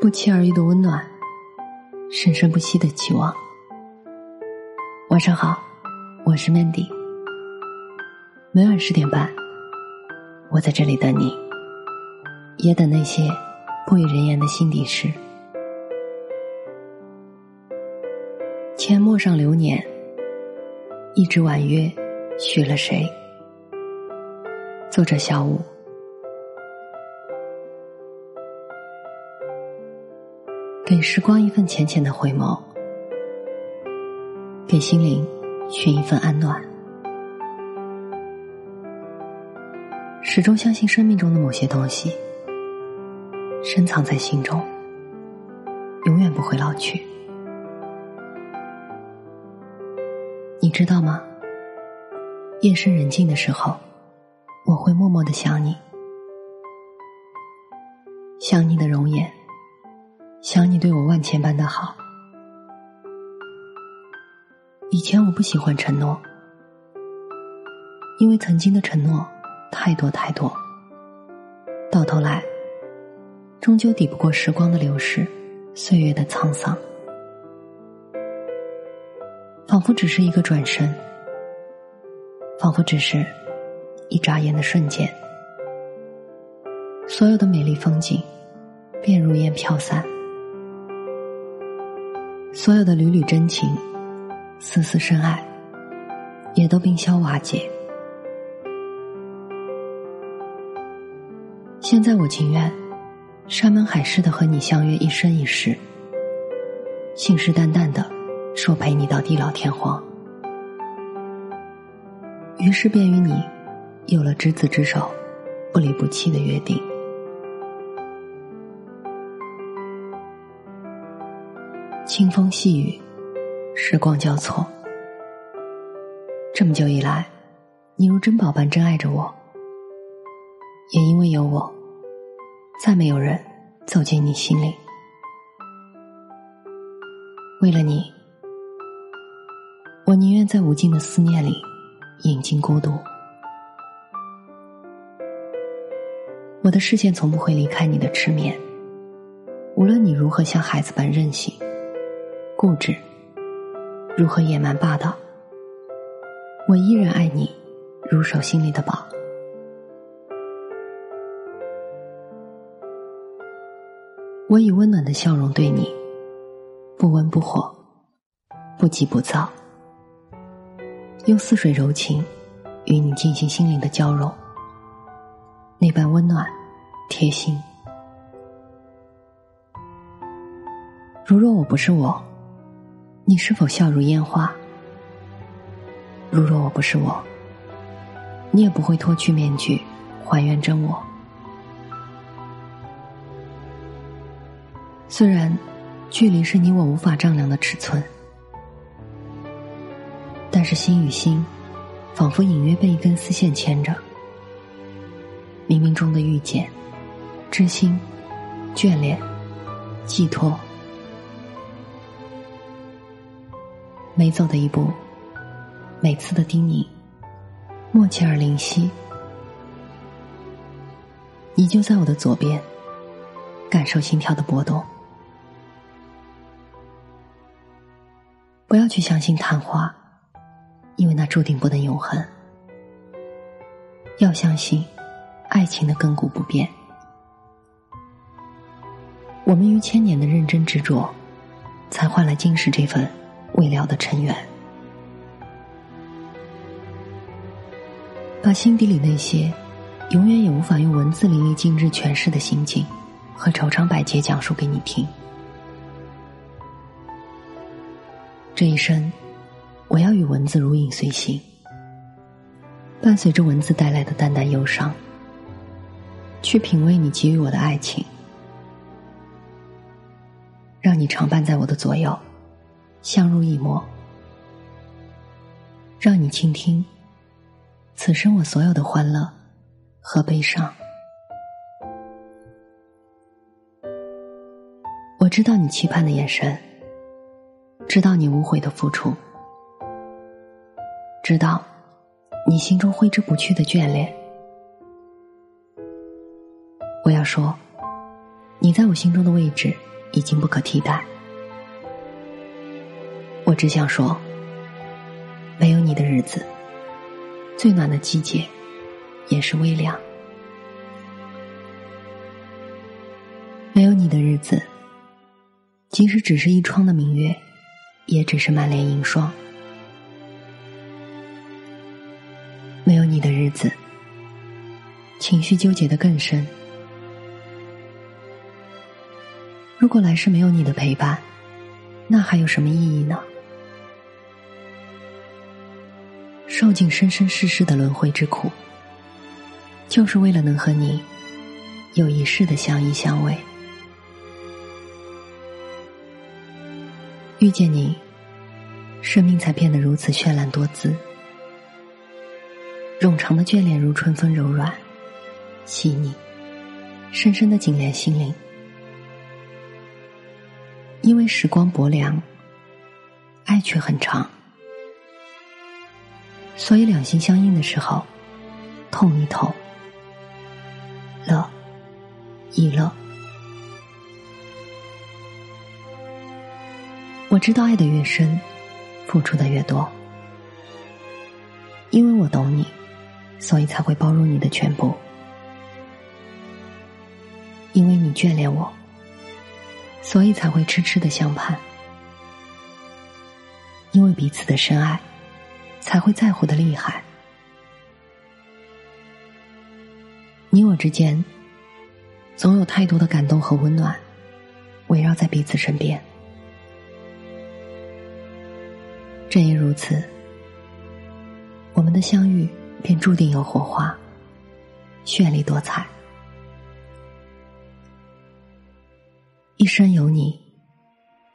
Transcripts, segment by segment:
不期而遇的温暖，生生不息的期望。晚上好，我是 Mandy。每晚十点半，我在这里等你，也等那些不与人言的心底事。阡陌上流年，一纸婉约，许了谁？作者：小五。给时光一份浅浅的回眸，给心灵寻一份安暖。始终相信生命中的某些东西，深藏在心中，永远不会老去。你知道吗？夜深人静的时候，我会默默的想你，想你的容颜。想你对我万千般的好。以前我不喜欢承诺，因为曾经的承诺太多太多，到头来终究抵不过时光的流逝，岁月的沧桑，仿佛只是一个转身，仿佛只是一眨眼的瞬间，所有的美丽风景便如烟飘散。所有的缕缕真情，丝丝深爱，也都冰消瓦解。现在我情愿山盟海誓的和你相约一生一世，信誓旦旦的说陪你到地老天荒。于是便与你有了执子之手，不离不弃的约定。清风细雨，时光交错。这么久以来，你如珍宝般珍爱着我，也因为有我，再没有人走进你心里。为了你，我宁愿在无尽的思念里饮尽孤独。我的视线从不会离开你的痴眠，无论你如何像孩子般任性。固执，如何野蛮霸道？我依然爱你，如手心里的宝。我以温暖的笑容对你，不温不火，不急不躁，用似水柔情与你进行心灵的交融，那般温暖贴心。如若我不是我。你是否笑如烟花？如若我不是我，你也不会脱去面具，还原真我。虽然距离是你我无法丈量的尺寸，但是心与心，仿佛隐约被一根丝线牵着。冥冥中的遇见，知心，眷恋，寄托。每走的一步，每次的叮咛，默契而灵犀。你就在我的左边，感受心跳的波动。不要去相信昙花，因为那注定不能永恒。要相信，爱情的亘古不变。我们于千年的认真执着，才换来今世这份。未了的尘缘，把心底里那些永远也无法用文字淋漓尽致诠释的心境和愁肠百结讲述给你听。这一生，我要与文字如影随形，伴随着文字带来的淡淡忧伤，去品味你给予我的爱情，让你常伴在我的左右。相濡以沫，让你倾听此生我所有的欢乐和悲伤。我知道你期盼的眼神，知道你无悔的付出，知道你心中挥之不去的眷恋。我要说，你在我心中的位置已经不可替代。我只想说，没有你的日子，最暖的季节也是微凉；没有你的日子，即使只是一窗的明月，也只是满脸银霜；没有你的日子，情绪纠结的更深。如果来世没有你的陪伴，那还有什么意义呢？受尽生生世世的轮回之苦，就是为了能和你有一世的相依相偎。遇见你，生命才变得如此绚烂多姿，冗长的眷恋如春风柔软、细腻，深深的紧连心灵。因为时光薄凉，爱却很长，所以两心相印的时候，痛一痛，乐一乐。我知道爱的越深，付出的越多，因为我懂你，所以才会包容你的全部，因为你眷恋我。所以才会痴痴的相盼，因为彼此的深爱，才会在乎的厉害。你我之间，总有太多的感动和温暖，围绕在彼此身边。正因如此，我们的相遇便注定有火花，绚丽多彩。一生有你，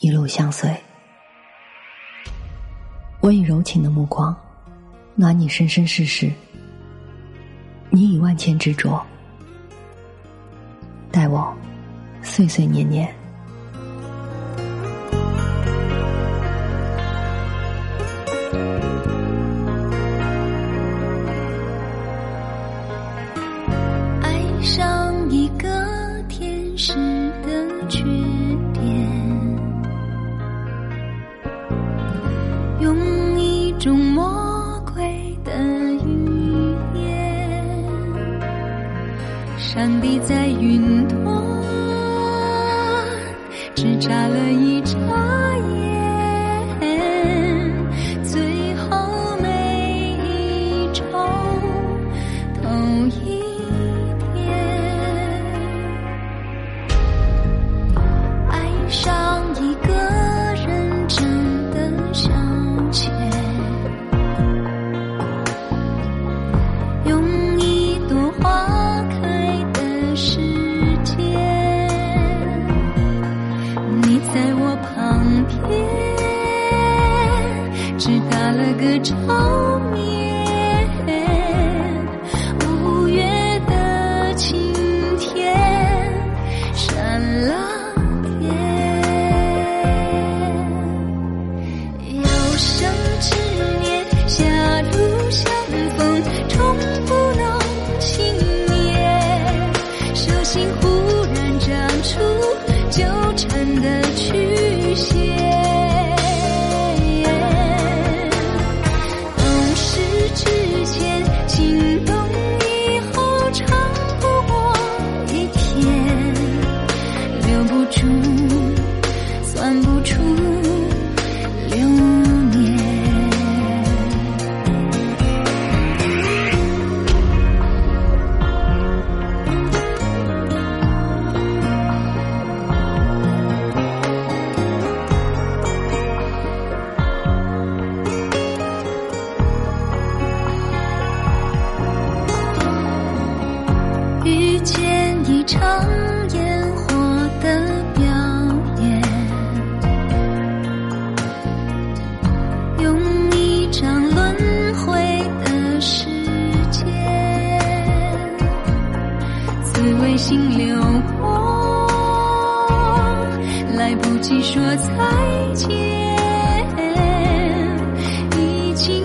一路相随。我以柔情的目光，暖你生生世世；你以万千执着，待我岁岁年年。中魔鬼的语言，上帝在云端，只眨了一眨天只打了个照面。数算不出流年。遇见一场梦心流过，来不及说再见，已经